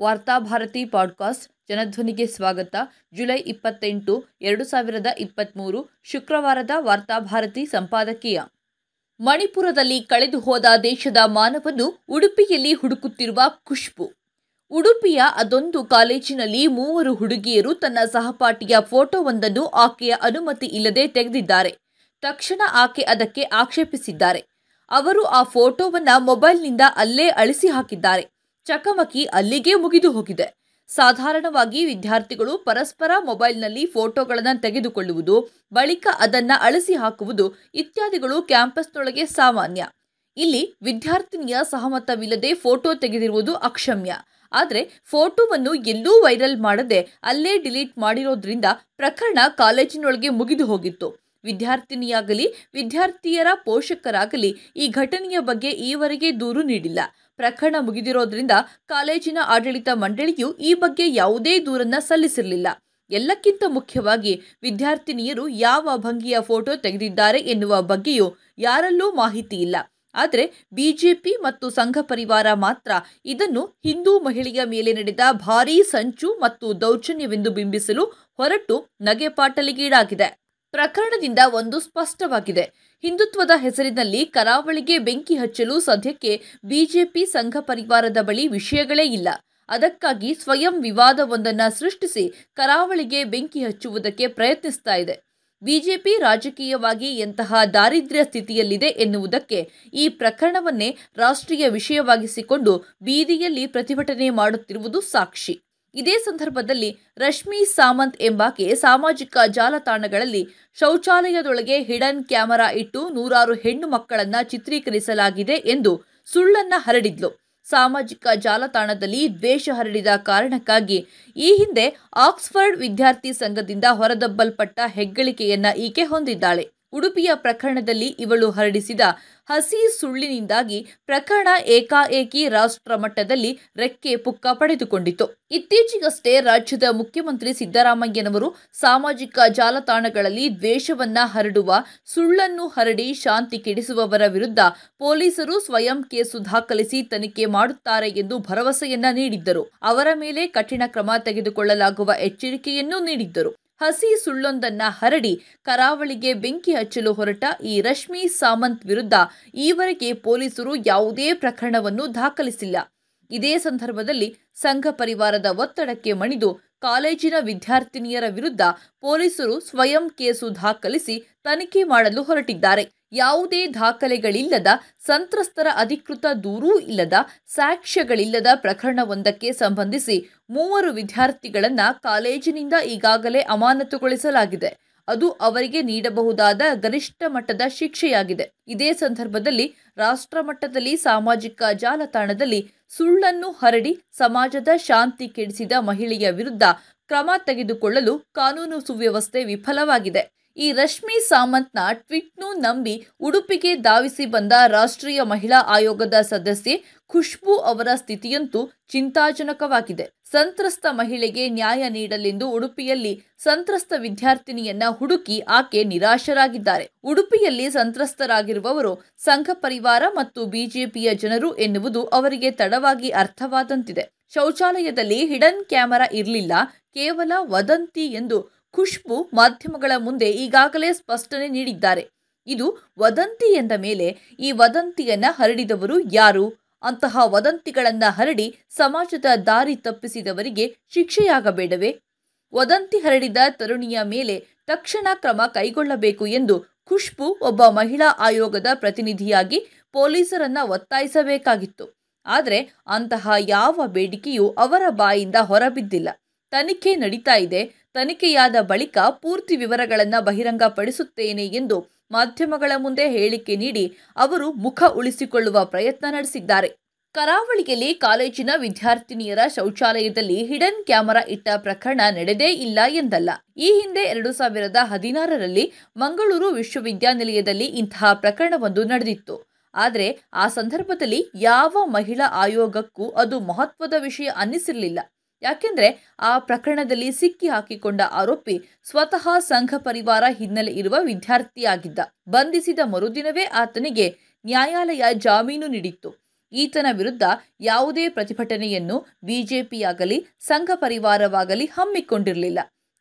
Varthabharati podcast ಜನಧ್ವನಿಗೆ ಸ್ವಾಗತ. July ಇಪ್ಪತ್ತೆಂಟು, ಎರಡು ಸಾವಿರದ ಇಪ್ಪತ್ತ್ಮೂರು ಶುಕ್ರವಾರದ ವಾರ್ತಾಭಾರತಿ ಸಂಪಾದಕೀಯ. ಮಣಿಪುರದಲ್ಲಿ ಕಳೆದು ಹೋದ ದೇಶದ ಮಾನವನ್ನು ಉಡುಪಿಯಲ್ಲಿ ಹುಡುಕುತ್ತಿರುವ ಖುಷ್ಬು. ಉಡುಪಿಯ ಅದೊಂದು ಕಾಲೇಜಿನಲ್ಲಿ ಮೂವರು ಹುಡುಗಿಯರು ತನ್ನ ಸಹಪಾಠಿಯ ಫೋಟೋವೊಂದನ್ನು ಆಕೆಯ ಅನುಮತಿ ಇಲ್ಲದೆ ತೆಗೆದಿದ್ದಾರೆ. ತಕ್ಷಣ ಆಕೆ ಅದಕ್ಕೆ ಆಕ್ಷೇಪಿಸಿದ್ದಾರೆ. ಅವರು ಆ ಫೋಟೋವನ್ನು ಮೊಬೈಲ್ನಿಂದ ಅಲ್ಲೇ ಅಳಿಸಿ ಹಾಕಿದ್ದಾರೆ. ಚಕಮಕಿ ಅಲ್ಲಿಗೆ ಮುಗಿದು ಹೋಗಿದೆ. ಸಾಧಾರಣವಾಗಿ ವಿದ್ಯಾರ್ಥಿಗಳು ಪರಸ್ಪರ ಮೊಬೈಲ್ನಲ್ಲಿ ಫೋಟೋಗಳನ್ನು ತೆಗೆದುಕೊಳ್ಳುವುದು, ಬಳಿಕ ಅದನ್ನು ಅಳಿಸಿ ಹಾಕುವುದು ಇತ್ಯಾದಿಗಳು ಕ್ಯಾಂಪಸ್ನೊಳಗೆ ಸಾಮಾನ್ಯ. ಇಲ್ಲಿ ವಿದ್ಯಾರ್ಥಿನಿಯ ಸಹಮತವಿಲ್ಲದೆ ಫೋಟೋ ತೆಗೆದಿರುವುದು ಅಕ್ಷಮ್ಯ. ಆದರೆ ಫೋಟೋವನ್ನು ಎಲ್ಲೂ ವೈರಲ್ ಮಾಡದೆ ಅಲ್ಲೇ ಡಿಲೀಟ್ ಮಾಡಿರೋದ್ರಿಂದ ಪ್ರಕರಣ ಕಾಲೇಜಿನೊಳಗೆ ಮುಗಿದು ಹೋಗಿತ್ತು. ವಿದ್ಯಾರ್ಥಿನಿಯಾಗಲಿ, ವಿದ್ಯಾರ್ಥಿಯರ ಪೋಷಕರಾಗಲಿ ಈ ಘಟನೆಯ ಬಗ್ಗೆ ಈವರೆಗೆ ದೂರು ನೀಡಿಲ್ಲ. ಪ್ರಕರಣ ಮುಗಿದಿರೋದ್ರಿಂದ ಕಾಲೇಜಿನ ಆಡಳಿತ ಮಂಡಳಿಯು ಈ ಬಗ್ಗೆ ಯಾವುದೇ ದೂರನ್ನ ಸಲ್ಲಿಸಿರಲಿಲ್ಲ. ಎಲ್ಲಕ್ಕಿಂತ ಮುಖ್ಯವಾಗಿ ವಿದ್ಯಾರ್ಥಿನಿಯರು ಯಾವ ಭಂಗಿಯ ಫೋಟೋ ತೆಗೆದಿದ್ದಾರೆ ಎನ್ನುವ ಬಗ್ಗೆಯೂ ಯಾರಲ್ಲೂ ಮಾಹಿತಿ ಇಲ್ಲ. ಆದರೆ ಬಿಜೆಪಿ ಮತ್ತು ಸಂಘ ಪರಿವಾರ ಮಾತ್ರ ಇದನ್ನು ಹಿಂದೂ ಮಹಿಳೆಯ ಮೇಲೆ ನಡೆದ ಭಾರೀ ಸಂಚು ಮತ್ತು ದೌರ್ಜನ್ಯವೆಂದು ಬಿಂಬಿಸಲು ಹೊರಟು ನಗೆಪಾಟಲಿಗೀಡಾಗಿದೆ. ಪ್ರಕರಣದಿಂದ ಒಂದು ಸ್ಪಷ್ಟವಾಗಿದೆ. ಹಿಂದುತ್ವದ ಹೆಸರಿನಲ್ಲಿ ಕರಾವಳಿಗೆ ಬೆಂಕಿ ಹಚ್ಚಲು ಸದ್ಯಕ್ಕೆ ಬಿಜೆಪಿ ಸಂಘ ಪರಿವಾರದ ಬಳಿ ವಿಷಯಗಳೇ ಇಲ್ಲ. ಅದಕ್ಕಾಗಿ ಸ್ವಯಂ ವಿವಾದವೊಂದನ್ನು ಸೃಷ್ಟಿಸಿ ಕರಾವಳಿಗೆ ಬೆಂಕಿ ಹಚ್ಚುವುದಕ್ಕೆ ಪ್ರಯತ್ನಿಸ್ತಾ ಇದೆ. ಬಿಜೆಪಿ ರಾಜಕೀಯವಾಗಿ ಎಂತಹ ದಾರಿದ್ರ್ಯ ಸ್ಥಿತಿಯಲ್ಲಿದೆ ಎನ್ನುವುದಕ್ಕೆ ಈ ಪ್ರಕರಣವನ್ನೇ ರಾಷ್ಟ್ರೀಯ ವಿಷಯವಾಗಿಸಿಕೊಂಡು ಬೀದಿಯಲ್ಲಿ ಪ್ರತಿಭಟನೆ ಮಾಡುತ್ತಿರುವುದು ಸಾಕ್ಷಿ. ಇದೇ ಸಂದರ್ಭದಲ್ಲಿ ರಶ್ಮಿ ಸಾಮಂತ್ ಎಂಬಾಕೆ ಸಾಮಾಜಿಕ ಜಾಲತಾಣಗಳಲ್ಲಿ ಶೌಚಾಲಯದೊಳಗೆ ಹಿಡನ್ ಕ್ಯಾಮೆರಾ ಇಟ್ಟು ನೂರಾರು ಹೆಣ್ಣು ಮಕ್ಕಳನ್ನ ಚಿತ್ರೀಕರಿಸಲಾಗಿದೆ ಎಂದು ಸುಳ್ಳನ್ನ ಹರಡಿದ್ಲು. ಸಾಮಾಜಿಕ ಜಾಲತಾಣದಲ್ಲಿ ದ್ವೇಷ ಹರಡಿದ ಕಾರಣಕ್ಕಾಗಿ ಈ ಹಿಂದೆ ಆಕ್ಸ್ಫರ್ಡ್ ವಿದ್ಯಾರ್ಥಿ ಸಂಘದಿಂದ ಹೊರದಬ್ಬಲ್ಪಟ್ಟ ಹೆಗ್ಗಳಿಕೆಯನ್ನ ಈಕೆ ಹೊಂದಿದ್ದಾಳೆ. ಉಡುಪಿಯ ಪ್ರಕರಣದಲ್ಲಿ ಇವಳು ಹರಡಿಸಿದ ಹಸಿ ಸುಳ್ಳಿನಿಂದಾಗಿ ಪ್ರಕರಣ ಏಕಾಏಕಿ ರಾಷ್ಟ್ರ ಮಟ್ಟದಲ್ಲಿ ರೆಕ್ಕೆ ಪುಕ್ಕ ಪಡೆದುಕೊಂಡಿತು ಇತ್ತೀಚೆಗಷ್ಟೇ ರಾಜ್ಯದ ಮುಖ್ಯಮಂತ್ರಿ ಸಿದ್ದರಾಮಯ್ಯನವರು ಸಾಮಾಜಿಕ ಜಾಲತಾಣಗಳಲ್ಲಿ ದ್ವೇಷವನ್ನ ಹರಡುವ, ಸುಳ್ಳನ್ನು ಹರಡಿ ಶಾಂತಿ ಕೆಡಿಸುವವರ ವಿರುದ್ಧ ಪೊಲೀಸರು ಸ್ವಯಂ ಕೇಸು ದಾಖಲಿಸಿ ತನಿಖೆ ಮಾಡುತ್ತಾರೆ ಎಂದು ಭರವಸೆಯನ್ನ ನೀಡಿದ್ದರು. ಅವರ ಮೇಲೆ ಕಠಿಣ ಕ್ರಮ ತೆಗೆದುಕೊಳ್ಳಲಾಗುವ ಎಚ್ಚರಿಕೆಯನ್ನೂ ನೀಡಿದ್ದರು. ಹಸಿ ಸುಳ್ಳೊಂದನ್ನ ಹರಡಿ ಕರಾವಳಿಗೆ ಬೆಂಕಿ ಹಚ್ಚಲು ಹೊರಟ ಈ ರಶ್ಮಿ ಸಾಮಂತ್ ವಿರುದ್ಧ ಈವರೆಗೆ ಪೊಲೀಸರು ಯಾವುದೇ ಪ್ರಕರಣವನ್ನು ದಾಖಲಿಸಿಲ್ಲ. ಇದೇ ಸಂದರ್ಭದಲ್ಲಿ ಸಂಘ ಪರಿವಾರದ ಒತ್ತಡಕ್ಕೆ ಮಣಿದು ಕಾಲೇಜಿನ ವಿದ್ಯಾರ್ಥಿನಿಯರ ವಿರುದ್ಧ ಪೊಲೀಸರು ಸ್ವಯಂ ಕೇಸು ದಾಖಲಿಸಿ ತನಿಖೆ ಮಾಡಲು ಹೊರಟಿದ್ದಾರೆ. ಯಾವುದೇ ದಾಖಲೆಗಳಿಲ್ಲದ, ಸಂತ್ರಸ್ತರ ಅಧಿಕೃತ ದೂರೂ ಇಲ್ಲದ, ಸಾಕ್ಷ್ಯಗಳಿಲ್ಲದ ಪ್ರಕರಣವೊಂದಕ್ಕೆ ಸಂಬಂಧಿಸಿ ಮೂವರು ವಿದ್ಯಾರ್ಥಿಗಳನ್ನು ಕಾಲೇಜಿನಿಂದ ಈಗಾಗಲೇ ಅಮಾನತುಗೊಳಿಸಲಾಗಿದೆ. ಅದು ಅವರಿಗೆ ನೀಡಬಹುದಾದ ಗರಿಷ್ಠ ಮಟ್ಟದ ಶಿಕ್ಷೆಯಾಗಿದೆ. ಇದೇ ಸಂದರ್ಭದಲ್ಲಿ ರಾಷ್ಟ್ರಮಟ್ಟದಲ್ಲಿ ಸಾಮಾಜಿಕ ಜಾಲತಾಣದಲ್ಲಿ ಸುಳ್ಳನ್ನು ಹರಡಿ ಸಮಾಜದ ಶಾಂತಿ ಕೆಡಿಸಿದ ಮಹಿಳೆಯ ವಿರುದ್ಧ ಕ್ರಮ ತೆಗೆದುಕೊಳ್ಳಲು ಕಾನೂನು ಸುವ್ಯವಸ್ಥೆ ವಿಫಲವಾಗಿದೆ. ಈ ರಶ್ಮಿ ಸಾಮಂತ್ನ ಟ್ವೀಟ್ನು ನಂಬಿ ಉಡುಪಿಗೆ ಧಾವಿಸಿ ಬಂದ ರಾಷ್ಟ್ರೀಯ ಮಹಿಳಾ ಆಯೋಗದ ಸದಸ್ಯೆ ಖುಷ್ಬು ಅವರ ಸ್ಥಿತಿಯಂತೂ ಚಿಂತಾಜನಕವಾಗಿದೆ. ಸಂತ್ರಸ್ತ ಮಹಿಳೆಗೆ ನ್ಯಾಯ ನೀಡಲೆಂದು ಉಡುಪಿಯಲ್ಲಿ ಸಂತ್ರಸ್ತ ವಿದ್ಯಾರ್ಥಿನಿಯನ್ನ ಹುಡುಕಿ ಆಕೆ ನಿರಾಶರಾಗಿದ್ದಾರೆ. ಉಡುಪಿಯಲ್ಲಿ ಸಂತ್ರಸ್ತರಾಗಿರುವವರು ಸಂಘ ಪರಿವಾರ ಮತ್ತು ಬಿಜೆಪಿಯ ಜನರು ಎನ್ನುವುದು ಅವರಿಗೆ ತಡವಾಗಿ ಅರ್ಥವಾದಂತಿದೆ. ಶೌಚಾಲಯದಲ್ಲಿ ಹಿಡನ್ ಕ್ಯಾಮೆರಾ ಇರಲಿಲ್ಲ, ಕೇವಲ ವದಂತಿ ಎಂದು ಖುಷ್ಬು ಮಾಧ್ಯಮಗಳ ಮುಂದೆ ಈಗಾಗಲೇ ಸ್ಪಷ್ಟನೆ ನೀಡಿದ್ದಾರೆ. ಇದು ವದಂತಿ ಎಂದ ಮೇಲೆ ಈ ವದಂತಿಯನ್ನ ಹರಡಿದವರು ಯಾರು? ಅಂತಹ ವದಂತಿಗಳನ್ನ ಹರಡಿ ಸಮಾಜದ ದಾರಿ ತಪ್ಪಿಸಿದವರಿಗೆ ಶಿಕ್ಷೆಯಾಗಬೇಡವೇ? ವದಂತಿ ಹರಡಿದ ತರುಣಿಯ ಮೇಲೆ ತಕ್ಷಣ ಕ್ರಮ ಕೈಗೊಳ್ಳಬೇಕು ಎಂದು ಖುಷ್ಬು ಒಬ್ಬ ಮಹಿಳಾ ಆಯೋಗದ ಪ್ರತಿನಿಧಿಯಾಗಿ ಪೊಲೀಸರನ್ನ ಒತ್ತಾಯಿಸಬೇಕಾಗಿತ್ತು. ಆದರೆ ಅಂತಹ ಯಾವ ಬೇಡಿಕೆಯೂ ಅವರ ಬಾಯಿಂದ ಹೊರಬಿದ್ದಿಲ್ಲ. ತನಿಖೆ ನಡೀತಾ ಇದೆ. ತನಿಖೆಯಾದ ಬಳಿಕ ಪೂರ್ತಿ ವಿವರಗಳನ್ನು ಬಹಿರಂಗಪಡಿಸುತ್ತೇನೆ ಎಂದು ಮಾಧ್ಯಮಗಳ ಮುಂದೆ ಹೇಳಿಕೆ ನೀಡಿ ಅವರು ಮುಖ ಉಳಿಸಿಕೊಳ್ಳುವ ಪ್ರಯತ್ನ ನಡೆಸಿದ್ದಾರೆ. ಕರಾವಳಿಯಲ್ಲಿ ಕಾಲೇಜಿನ ವಿದ್ಯಾರ್ಥಿನಿಯರ ಶೌಚಾಲಯದಲ್ಲಿ ಹಿಡನ್ ಕ್ಯಾಮೆರಾ ಇಟ್ಟ ಪ್ರಕರಣ ನಡೆದೇ ಇಲ್ಲ ಎಂದಲ್ಲ. ಈ ಹಿಂದೆ ಎರಡು ಸಾವಿರದ ಹದಿನಾರರಲ್ಲಿ ಮಂಗಳೂರು ವಿಶ್ವವಿದ್ಯಾನಿಲಯದಲ್ಲಿ ಇಂತಹ ಪ್ರಕರಣವೊಂದು ನಡೆದಿತ್ತು. ಆದರೆ ಆ ಸಂದರ್ಭದಲ್ಲಿ ಯಾವ ಮಹಿಳಾ ಆಯೋಗಕ್ಕೂ ಅದು ಮಹತ್ವದ ವಿಷಯ ಅನ್ನಿಸಿರಲಿಲ್ಲ. ಯಾಕೆಂದ್ರೆ ಆ ಪ್ರಕರಣದಲ್ಲಿ ಸಿಕ್ಕಿ ಹಾಕಿಕೊಂಡ ಆರೋಪಿ ಸ್ವತಃ ಸಂಘ ಪರಿವಾರ ಹಿನ್ನೆಲೆ ಇರುವ ವಿದ್ಯಾರ್ಥಿಯಾಗಿದ್ದ. ಬಂಧಿಸಿದ ಮರುದಿನವೇ ಆತನಿಗೆ ನ್ಯಾಯಾಲಯ ಜಾಮೀನು ನೀಡಿತ್ತು. ಈತನ ವಿರುದ್ಧ ಯಾವುದೇ ಪ್ರತಿಭಟನೆಯನ್ನು ಬಿಜೆಪಿಯಾಗಲಿ, ಸಂಘ ಪರಿವಾರವಾಗಲಿ ಹಮ್ಮಿಕೊಂಡಿರಲಿಲ್ಲ.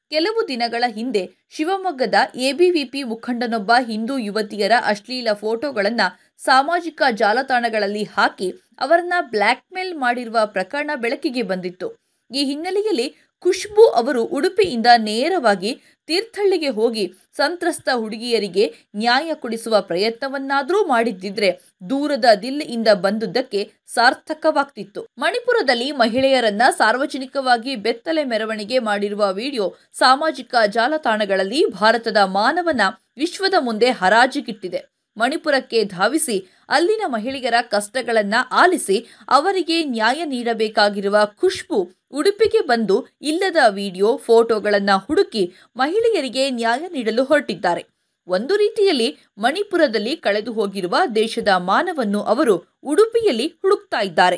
ಕೆಲವು ದಿನಗಳ ಹಿಂದೆ ಶಿವಮೊಗ್ಗದ ಎಬಿವಿಪಿ ಮುಖಂಡನೊಬ್ಬ ಹಿಂದೂ ಯುವತಿಯರ ಅಶ್ಲೀಲ ಫೋಟೋಗಳನ್ನು ಸಾಮಾಜಿಕ ಜಾಲತಾಣಗಳಲ್ಲಿ ಹಾಕಿ ಅವರನ್ನ ಬ್ಲ್ಯಾಕ್ಮೇಲ್ ಮಾಡಿರುವ ಪ್ರಕರಣ ಬೆಳಕಿಗೆ ಬಂದಿತ್ತು. ಈ ಹಿನ್ನೆಲೆಯಲ್ಲಿ ಖುಷ್ಬು ಅವರು ಉಡುಪಿಯಿಂದ ನೇರವಾಗಿ ತೀರ್ಥಹಳ್ಳಿಗೆ ಹೋಗಿ ಸಂತ್ರಸ್ತ ಹುಡುಗಿಯರಿಗೆ ನ್ಯಾಯ ಕೊಡಿಸುವ ಪ್ರಯತ್ನವನ್ನಾದರೂ ಮಾಡಿದ್ದಿದ್ರೆ ದೂರದ ದಿಲ್ಲಿಯಿಂದ ಬಂದುದಕ್ಕೆ ಸಾರ್ಥಕವಾಗ್ತಿತ್ತು. ಮಣಿಪುರದಲ್ಲಿ ಮಹಿಳೆಯರನ್ನ ಸಾರ್ವಜನಿಕವಾಗಿ ಬೆತ್ತಲೆ ಮೆರವಣಿಗೆ ಮಾಡಿರುವ ವಿಡಿಯೋ ಸಾಮಾಜಿಕ ಜಾಲತಾಣಗಳಲ್ಲಿ ಭಾರತದ ಮಾನವನ ವಿಶ್ವದ ಮುಂದೆ ಹರಾಜಿಗಿಟ್ಟಿದೆ. ಮಣಿಪುರಕ್ಕೆ ಧಾವಿಸಿ ಅಲ್ಲಿನ ಮಹಿಳೆಯರ ಕಷ್ಟಗಳನ್ನ ಆಲಿಸಿ ಅವರಿಗೆ ನ್ಯಾಯ ನೀಡಬೇಕಾಗಿರುವ ಖುಷ್ಬು ಉಡುಪಿಗೆ ಬಂದು ಇಲ್ಲದ ವಿಡಿಯೋ ಫೋಟೋಗಳನ್ನು ಹುಡುಕಿ ಮಹಿಳೆಯರಿಗೆ ನ್ಯಾಯ ನೀಡಲು ಹೊರಟಿದ್ದಾರೆ. ಒಂದು ರೀತಿಯಲ್ಲಿ ಮಣಿಪುರದಲ್ಲಿ ಕಳೆದು ಹೋಗಿರುವ ದೇಶದ ಮಾನವನ್ನು ಅವರು ಉಡುಪಿಯಲ್ಲಿ ಹುಡುಕ್ತಾ ಇದ್ದಾರೆ.